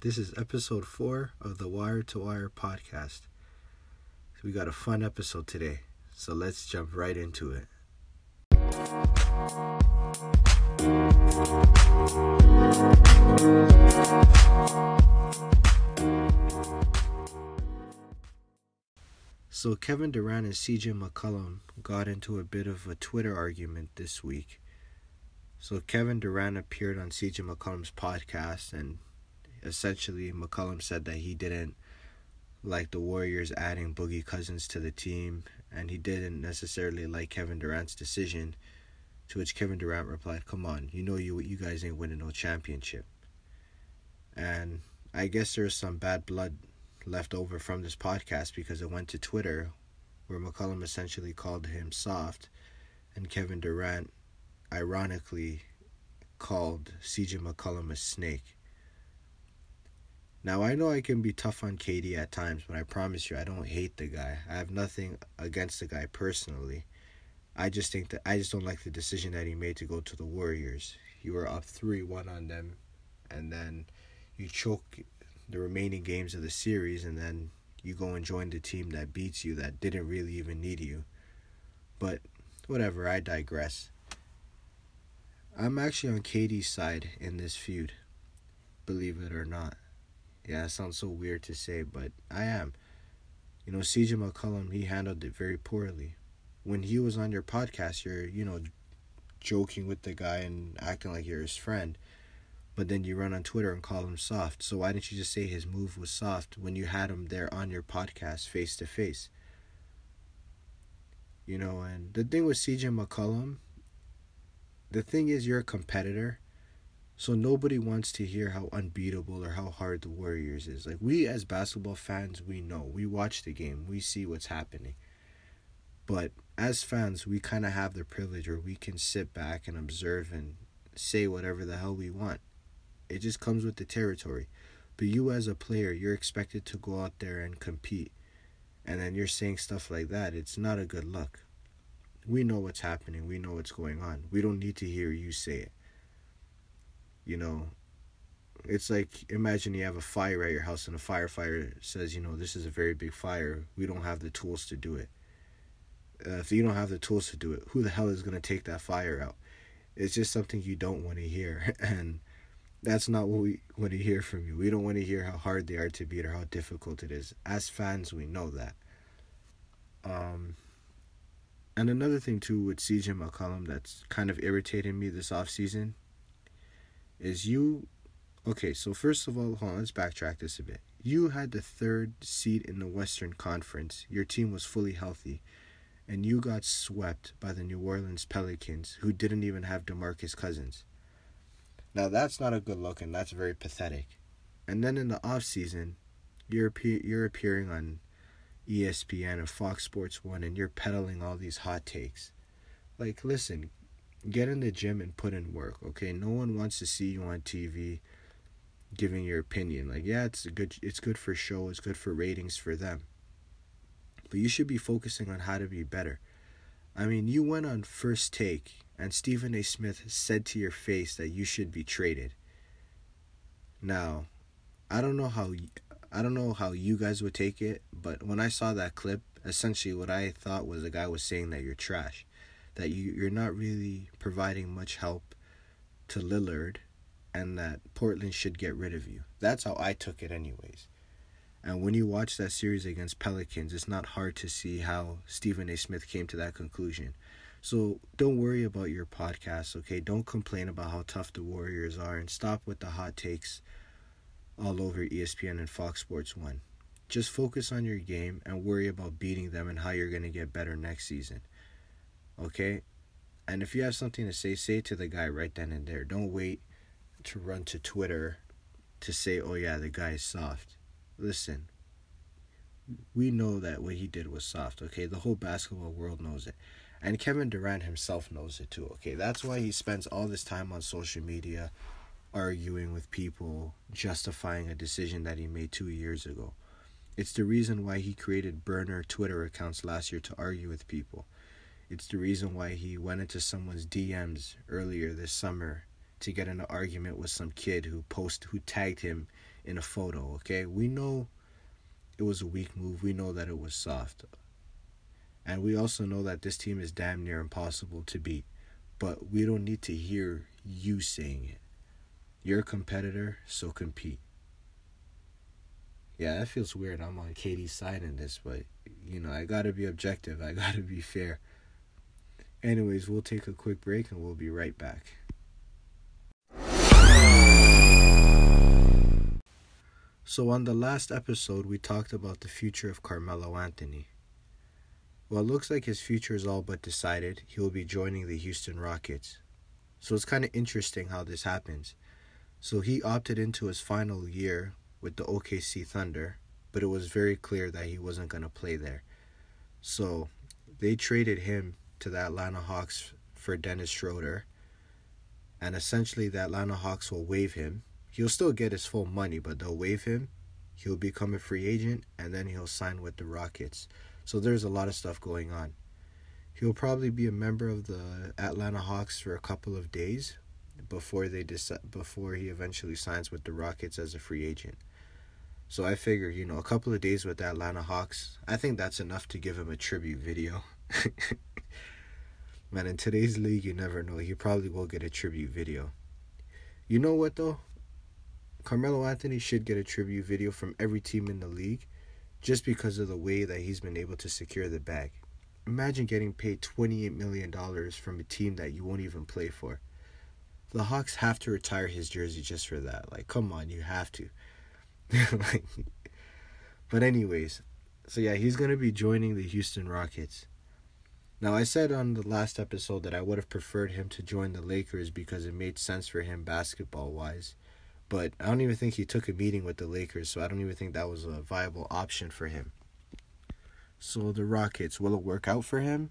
This is episode four of the Wire to Wire podcast. We got a fun episode today, so let's jump right into it. So Kevin Durant and CJ McCollum got into a bit of a Twitter argument this week. So Kevin Durant appeared on CJ McCollum's podcast and essentially McCollum said that he didn't like the Warriors adding Boogie Cousins to the team and he didn't necessarily like Kevin Durant's decision to which Kevin Durant replied, "Come on, you know you you guys ain't winning no championship." And I guess there's some bad blood left over from this podcast because it went to Twitter where McCollum essentially called him soft and Kevin Durant ironically called CJ McCollum a snake. Now I know I can be tough on KD at times, but I promise you I don't hate the guy. I have nothing against the guy personally. I just think that I just don't like the decision that he made to go to the Warriors. You were up 3-1 on them and then you choke the remaining games of the series and then you go and join the team that beats you that didn't really even need you. But whatever, I digress. I'm actually on KD's side in this feud, believe it or not. Yeah, it sounds so weird to say, but I am. You know, CJ McCollum, he handled it very poorly. When he was on your podcast, you're, you know, joking with the guy and acting like you're his friend. But then you run on Twitter and call him soft. So why didn't you just say his move was soft when you had him there on your podcast face to face? You know, and the thing with CJ McCollum, the thing is you're a competitor so nobody wants to hear how unbeatable or how hard the Warriors is. Like we as basketball fans, we know. We watch the game. We see what's happening. But as fans, we kind of have the privilege where we can sit back and observe and say whatever the hell we want. It just comes with the territory. But you as a player, you're expected to go out there and compete. And then you're saying stuff like that. It's not a good look. We know what's happening. We know what's going on. We don't need to hear you say it you know it's like imagine you have a fire at your house and a firefighter says you know this is a very big fire. We don't have the tools to do it. Uh, if you don't have the tools to do it who the hell is going to take that fire out? It's just something you don't want to hear and that's not what we want to hear from you. We don't want to hear how hard they are to beat or how difficult it is. As fans we know that. Um and another thing too with CJ McCollum that's kind of irritating me this off season is you okay so first of all hold on, let's backtrack this a bit. You had the third seed in the western conference. Your team was fully healthy. And you got swept by the new orleans pelicans who didn't even have demarcus cousins. Now that's not a good look and that's very pathetic. And then in the off season you're you're appearing on espn and fox sports 1 and you're peddling all these hot takes. Like listen get in the gym and put in work, okay? No one wants to see you on TV giving your opinion. Like, yeah, it's good it's good for show, it's good for ratings for them. But you should be focusing on how to be better. I mean, you went on first take and Stephen A. Smith said to your face that you should be traded. Now, I don't know how I don't know how you guys would take it, but when I saw that clip, essentially what I thought was the guy was saying that you're trash that you, you're not really providing much help to Lillard and that Portland should get rid of you. That's how I took it, anyways. And when you watch that series against Pelicans, it's not hard to see how Stephen A. Smith came to that conclusion. So don't worry about your podcast, okay? Don't complain about how tough the Warriors are and stop with the hot takes all over ESPN and Fox Sports 1. Just focus on your game and worry about beating them and how you're going to get better next season. Okay? And if you have something to say, say it to the guy right then and there. Don't wait to run to Twitter to say, oh yeah, the guy is soft. Listen, we know that what he did was soft, okay? The whole basketball world knows it. And Kevin Durant himself knows it too, okay? That's why he spends all this time on social media arguing with people, justifying a decision that he made two years ago. It's the reason why he created burner Twitter accounts last year to argue with people. It's the reason why he went into someone's DMs earlier this summer to get in an argument with some kid who post who tagged him in a photo, okay? We know it was a weak move. We know that it was soft. And we also know that this team is damn near impossible to beat. But we don't need to hear you saying it. You're a competitor, so compete. Yeah, that feels weird. I'm on KD's side in this, but you know, I gotta be objective. I gotta be fair. Anyways, we'll take a quick break and we'll be right back. So, on the last episode, we talked about the future of Carmelo Anthony. Well, it looks like his future is all but decided. He will be joining the Houston Rockets. So, it's kind of interesting how this happens. So, he opted into his final year with the OKC Thunder, but it was very clear that he wasn't going to play there. So, they traded him to the Atlanta Hawks for Dennis Schroeder. And essentially, the Atlanta Hawks will waive him. He'll still get his full money, but they'll waive him. He'll become a free agent, and then he'll sign with the Rockets. So there's a lot of stuff going on. He'll probably be a member of the Atlanta Hawks for a couple of days before they decide before he eventually signs with the Rockets as a free agent. So I figure, you know, a couple of days with the Atlanta Hawks, I think that's enough to give him a tribute video. Man, in today's league, you never know. He probably will get a tribute video. You know what, though? Carmelo Anthony should get a tribute video from every team in the league just because of the way that he's been able to secure the bag. Imagine getting paid $28 million from a team that you won't even play for. The Hawks have to retire his jersey just for that. Like, come on, you have to. like, but, anyways, so yeah, he's going to be joining the Houston Rockets. Now, I said on the last episode that I would have preferred him to join the Lakers because it made sense for him basketball wise. But I don't even think he took a meeting with the Lakers, so I don't even think that was a viable option for him. So, the Rockets, will it work out for him?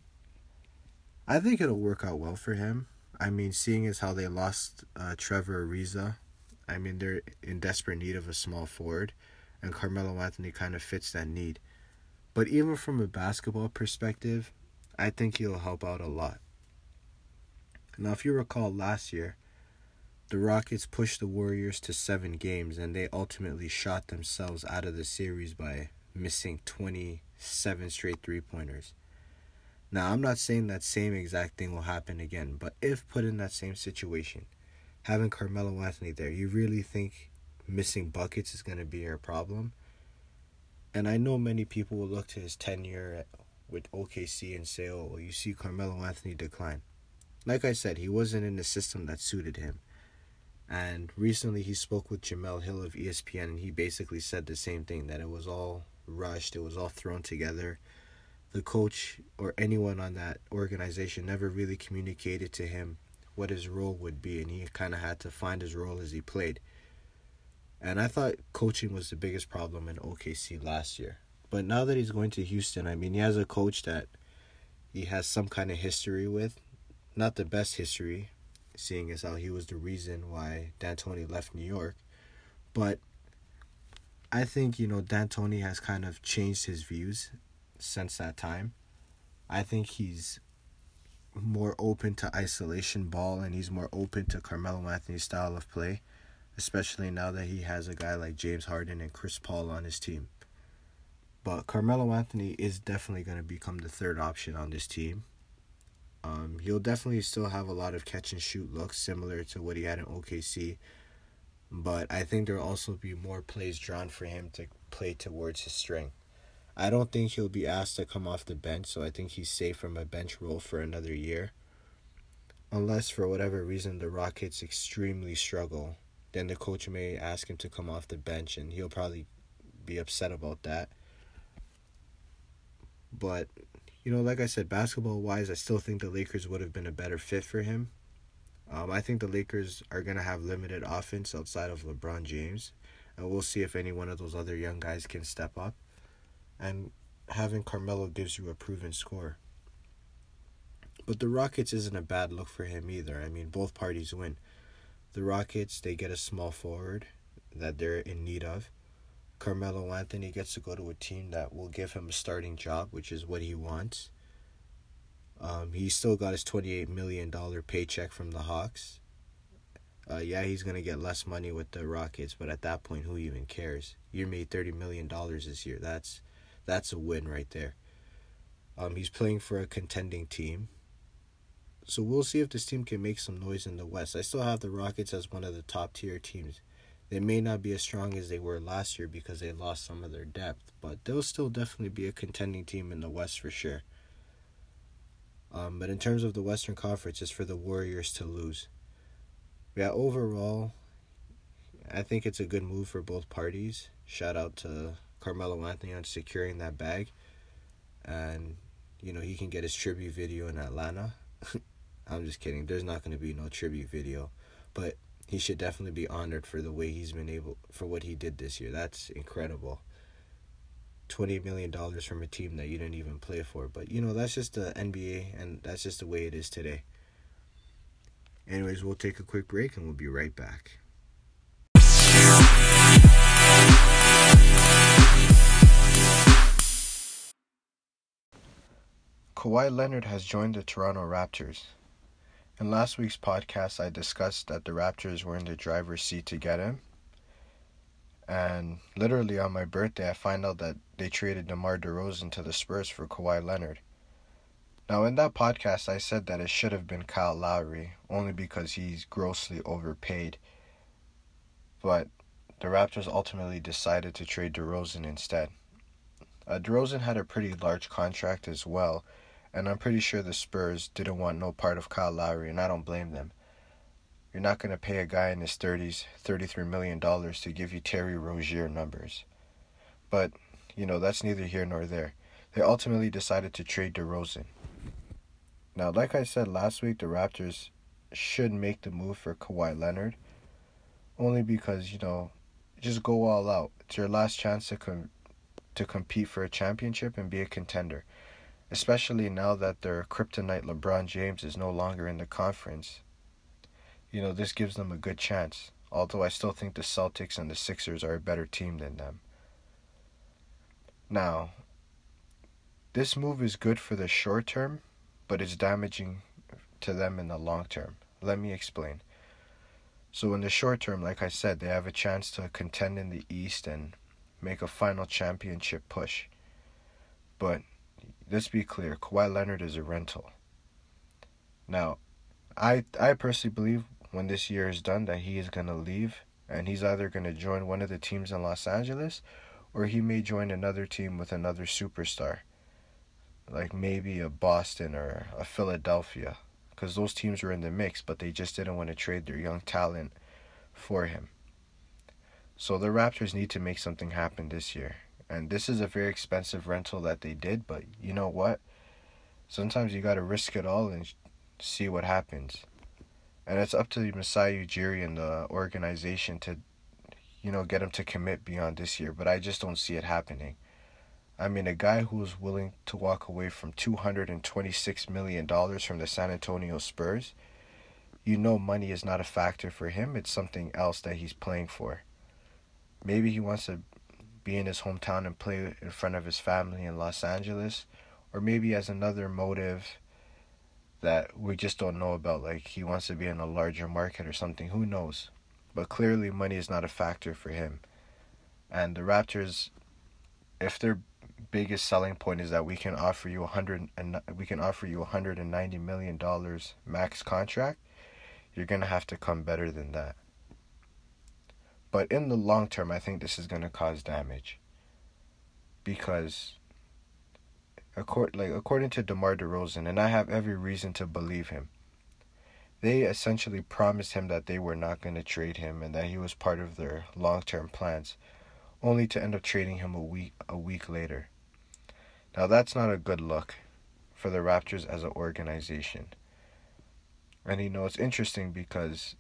I think it'll work out well for him. I mean, seeing as how they lost uh, Trevor Ariza, I mean, they're in desperate need of a small forward, and Carmelo Anthony kind of fits that need. But even from a basketball perspective, I think he'll help out a lot. Now, if you recall last year, the Rockets pushed the Warriors to seven games and they ultimately shot themselves out of the series by missing 27 straight three pointers. Now, I'm not saying that same exact thing will happen again, but if put in that same situation, having Carmelo Anthony there, you really think missing buckets is going to be your problem? And I know many people will look to his tenure with OKC and say, oh, you see Carmelo Anthony decline. Like I said, he wasn't in the system that suited him. And recently he spoke with Jemele Hill of ESPN and he basically said the same thing that it was all rushed, it was all thrown together. The coach or anyone on that organization never really communicated to him what his role would be and he kind of had to find his role as he played. And I thought coaching was the biggest problem in OKC last year. But now that he's going to Houston, I mean, he has a coach that he has some kind of history with. Not the best history, seeing as how he was the reason why D'Antoni left New York. But I think, you know, D'Antoni has kind of changed his views since that time. I think he's more open to isolation ball and he's more open to Carmelo Anthony's style of play, especially now that he has a guy like James Harden and Chris Paul on his team. But Carmelo Anthony is definitely going to become the third option on this team. Um, he'll definitely still have a lot of catch and shoot looks, similar to what he had in OKC. But I think there'll also be more plays drawn for him to play towards his strength. I don't think he'll be asked to come off the bench, so I think he's safe from a bench role for another year. Unless, for whatever reason, the Rockets extremely struggle, then the coach may ask him to come off the bench, and he'll probably be upset about that. But, you know, like I said, basketball wise, I still think the Lakers would have been a better fit for him. Um, I think the Lakers are going to have limited offense outside of LeBron James. And we'll see if any one of those other young guys can step up. And having Carmelo gives you a proven score. But the Rockets isn't a bad look for him either. I mean, both parties win. The Rockets, they get a small forward that they're in need of. Carmelo Anthony gets to go to a team that will give him a starting job, which is what he wants. Um, he still got his $28 million paycheck from the Hawks. Uh, yeah, he's gonna get less money with the Rockets, but at that point, who even cares? You made thirty million dollars this year. That's that's a win right there. Um, he's playing for a contending team. So we'll see if this team can make some noise in the West. I still have the Rockets as one of the top tier teams. They may not be as strong as they were last year because they lost some of their depth, but they'll still definitely be a contending team in the West for sure. Um, but in terms of the Western Conference, it's for the Warriors to lose. Yeah, overall, I think it's a good move for both parties. Shout out to Carmelo Anthony on securing that bag. And, you know, he can get his tribute video in Atlanta. I'm just kidding. There's not going to be no tribute video. But he should definitely be honored for the way he's been able, for what he did this year. That's incredible. $20 million from a team that you didn't even play for. But, you know, that's just the NBA, and that's just the way it is today. Anyways, we'll take a quick break and we'll be right back. Kawhi Leonard has joined the Toronto Raptors. In last week's podcast, I discussed that the Raptors were in the driver's seat to get him. And literally on my birthday, I find out that they traded DeMar DeRozan to the Spurs for Kawhi Leonard. Now, in that podcast, I said that it should have been Kyle Lowry, only because he's grossly overpaid. But the Raptors ultimately decided to trade DeRozan instead. Uh, DeRozan had a pretty large contract as well, and I'm pretty sure the Spurs didn't want no part of Kyle Lowry, and I don't blame them. You're not going to pay a guy in his 30s $33 million to give you Terry Rozier numbers. But, you know, that's neither here nor there. They ultimately decided to trade DeRozan. Now, like I said last week, the Raptors should make the move for Kawhi Leonard. Only because, you know, just go all out. It's your last chance to com- to compete for a championship and be a contender especially now that their kryptonite LeBron James is no longer in the conference. You know, this gives them a good chance, although I still think the Celtics and the Sixers are a better team than them. Now, this move is good for the short term, but it's damaging to them in the long term. Let me explain. So, in the short term, like I said, they have a chance to contend in the East and make a final championship push. But let's be clear, Kawhi Leonard is a rental. Now, I I personally believe when this year is done that he is gonna leave and he's either gonna join one of the teams in Los Angeles or he may join another team with another superstar. Like maybe a Boston or a Philadelphia. Because those teams were in the mix, but they just didn't want to trade their young talent for him. So the Raptors need to make something happen this year. And this is a very expensive rental that they did, but you know what? Sometimes you got to risk it all and see what happens. And it's up to the Masai Ujiri and the organization to, you know, get him to commit beyond this year. But I just don't see it happening. I mean, a guy who's willing to walk away from $226 million from the San Antonio Spurs, you know, money is not a factor for him. It's something else that he's playing for. Maybe he wants to be in his hometown and play in front of his family in Los Angeles, or maybe as another motive that we just don't know about, like he wants to be in a larger market or something. Who knows? But clearly, money is not a factor for him. And the Raptors, if their biggest selling point is that we can offer you a hundred and we can offer you a hundred and ninety million dollars max contract, you're gonna have to come better than that. But in the long term, I think this is going to cause damage. Because, according, like, according to DeMar DeRozan, and I have every reason to believe him, they essentially promised him that they were not going to trade him and that he was part of their long term plans, only to end up trading him a week, a week later. Now, that's not a good look for the Raptors as an organization. And you know, it's interesting because,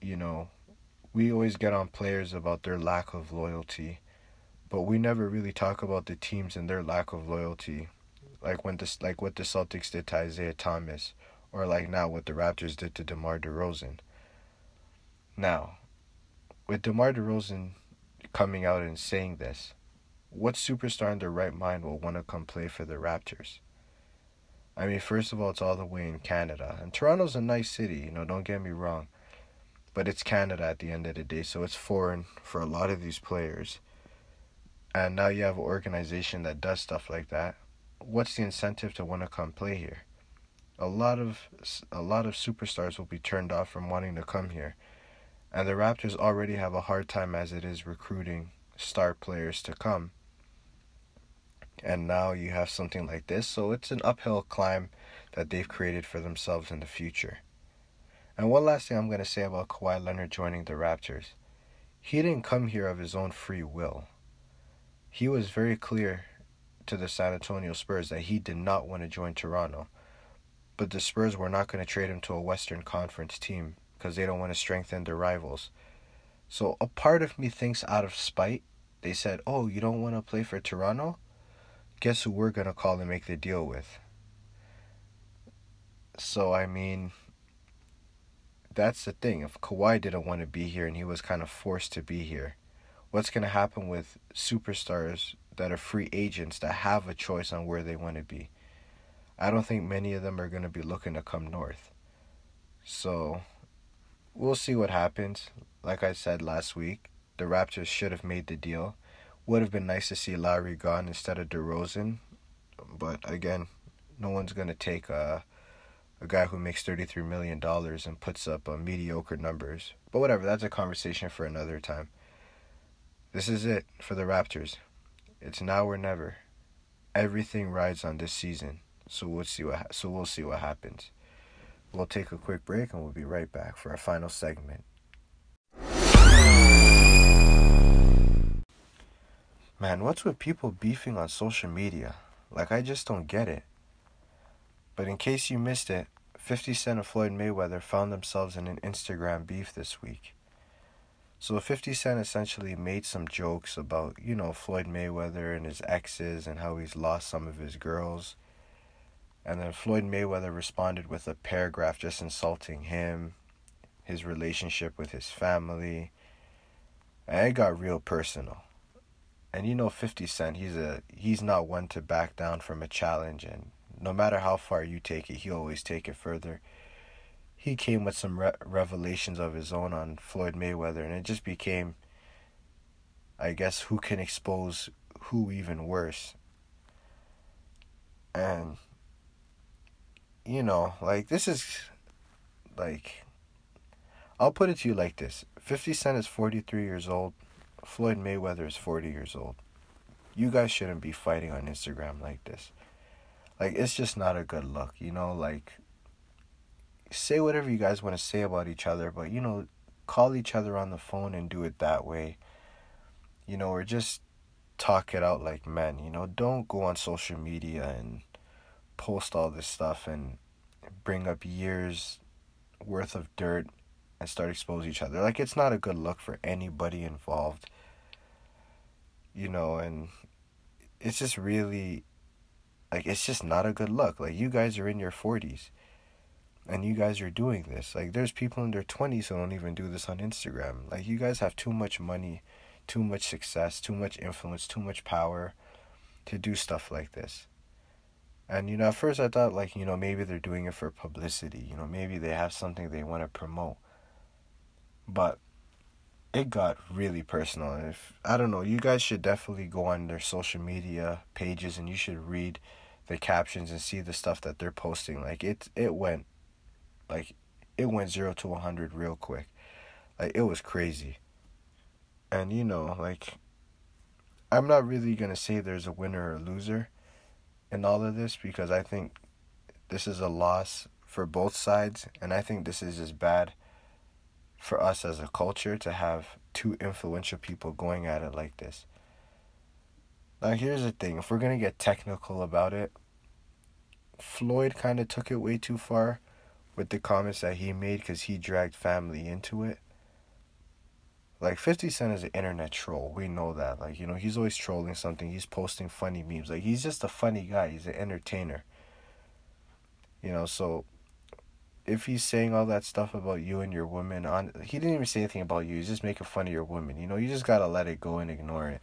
you know, we always get on players about their lack of loyalty, but we never really talk about the teams and their lack of loyalty. Like when this like what the Celtics did to Isaiah Thomas, or like now what the Raptors did to DeMar DeRozan. Now, with DeMar DeRozan coming out and saying this, what superstar in their right mind will want to come play for the Raptors? I mean, first of all, it's all the way in Canada. And Toronto's a nice city, you know, don't get me wrong. But it's Canada at the end of the day, so it's foreign for a lot of these players. And now you have an organization that does stuff like that. What's the incentive to want to come play here? A lot of a lot of superstars will be turned off from wanting to come here. And the Raptors already have a hard time as it is recruiting star players to come. And now you have something like this, so it's an uphill climb that they've created for themselves in the future. And one last thing I'm going to say about Kawhi Leonard joining the Raptors. He didn't come here of his own free will. He was very clear to the San Antonio Spurs that he did not want to join Toronto. But the Spurs were not going to trade him to a Western Conference team because they don't want to strengthen their rivals. So a part of me thinks out of spite, they said, Oh, you don't want to play for Toronto? Guess who we're going to call and make the deal with? So, I mean, that's the thing. If Kawhi didn't want to be here and he was kind of forced to be here, what's going to happen with superstars that are free agents that have a choice on where they want to be? I don't think many of them are going to be looking to come north. So, we'll see what happens. Like I said last week, the Raptors should have made the deal. Would have been nice to see Lowry gone instead of DeRozan, but again, no one's gonna take a a guy who makes thirty three million dollars and puts up uh, mediocre numbers. But whatever, that's a conversation for another time. This is it for the Raptors. It's now or never. Everything rides on this season, so we'll see what ha- so we'll see what happens. We'll take a quick break and we'll be right back for our final segment. Man, what's with people beefing on social media? Like, I just don't get it. But in case you missed it, 50 Cent and Floyd Mayweather found themselves in an Instagram beef this week. So 50 Cent essentially made some jokes about, you know, Floyd Mayweather and his exes and how he's lost some of his girls. And then Floyd Mayweather responded with a paragraph just insulting him, his relationship with his family. And it got real personal and you know 50 Cent, he's a he's not one to back down from a challenge and no matter how far you take it, he always take it further. He came with some re- revelations of his own on Floyd Mayweather and it just became I guess who can expose who even worse. And you know, like this is like I'll put it to you like this. 50 Cent is 43 years old Floyd Mayweather is 40 years old. You guys shouldn't be fighting on Instagram like this. Like, it's just not a good look, you know? Like, say whatever you guys want to say about each other, but, you know, call each other on the phone and do it that way. You know, or just talk it out like men, you know? Don't go on social media and post all this stuff and bring up years worth of dirt and start exposing each other. Like it's not a good look for anybody involved you know, and it's just really like it's just not a good look. Like you guys are in your 40s and you guys are doing this. Like there's people in their 20s who don't even do this on Instagram. Like you guys have too much money, too much success, too much influence, too much power to do stuff like this. And you know, at first I thought like, you know, maybe they're doing it for publicity, you know, maybe they have something they want to promote. But it got really personal. If I don't know, you guys should definitely go on their social media pages and you should read the captions and see the stuff that they're posting. Like it it went like it went 0 to 100 real quick. Like it was crazy. And you know, like I'm not really going to say there's a winner or a loser in all of this because I think this is a loss for both sides and I think this is as bad for us as a culture to have two influential people going at it like this. Now, here's the thing if we're going to get technical about it, Floyd kind of took it way too far with the comments that he made because he dragged family into it. Like 50 Cent is an internet troll. We know that. Like, you know, he's always trolling something. He's posting funny memes. Like, he's just a funny guy. He's an entertainer. You know, so if he's saying all that stuff about you and your woman on he didn't even say anything about you he's just making fun of your woman you know you just gotta let it go and ignore it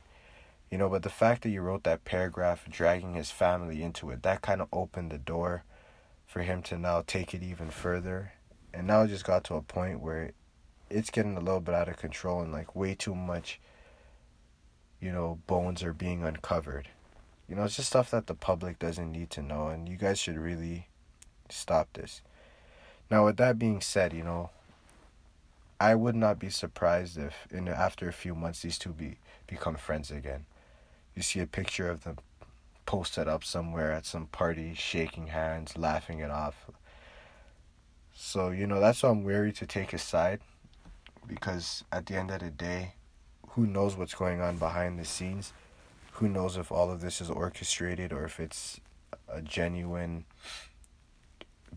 you know but the fact that you wrote that paragraph dragging his family into it that kind of opened the door for him to now take it even further. And now it just got to a point where it's getting a little bit out of control and like way too much you know bones are being uncovered. You know it's just stuff that the public doesn't need to know and you guys should really stop this. Now with that being said you know i would not be surprised if in after a few months these two be become friends again you see a picture of them posted up somewhere at some party shaking hands laughing it off so you know that's why i'm wary to take his side because at the end of the day, who knows what's going on behind the scenes? Who knows if all of this is orchestrated or if it's a genuine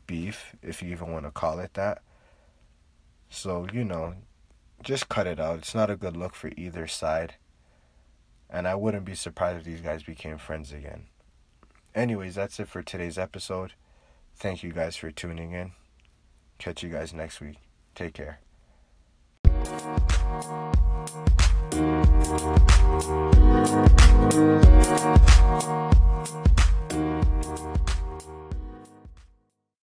beef, if you even want to call it that. So, you know, just cut it out. It's not a good look for either side. And I wouldn't be surprised if these guys became friends again. Anyways, that's it for today's episode. Thank you guys for tuning in. Catch you guys next week. Take care.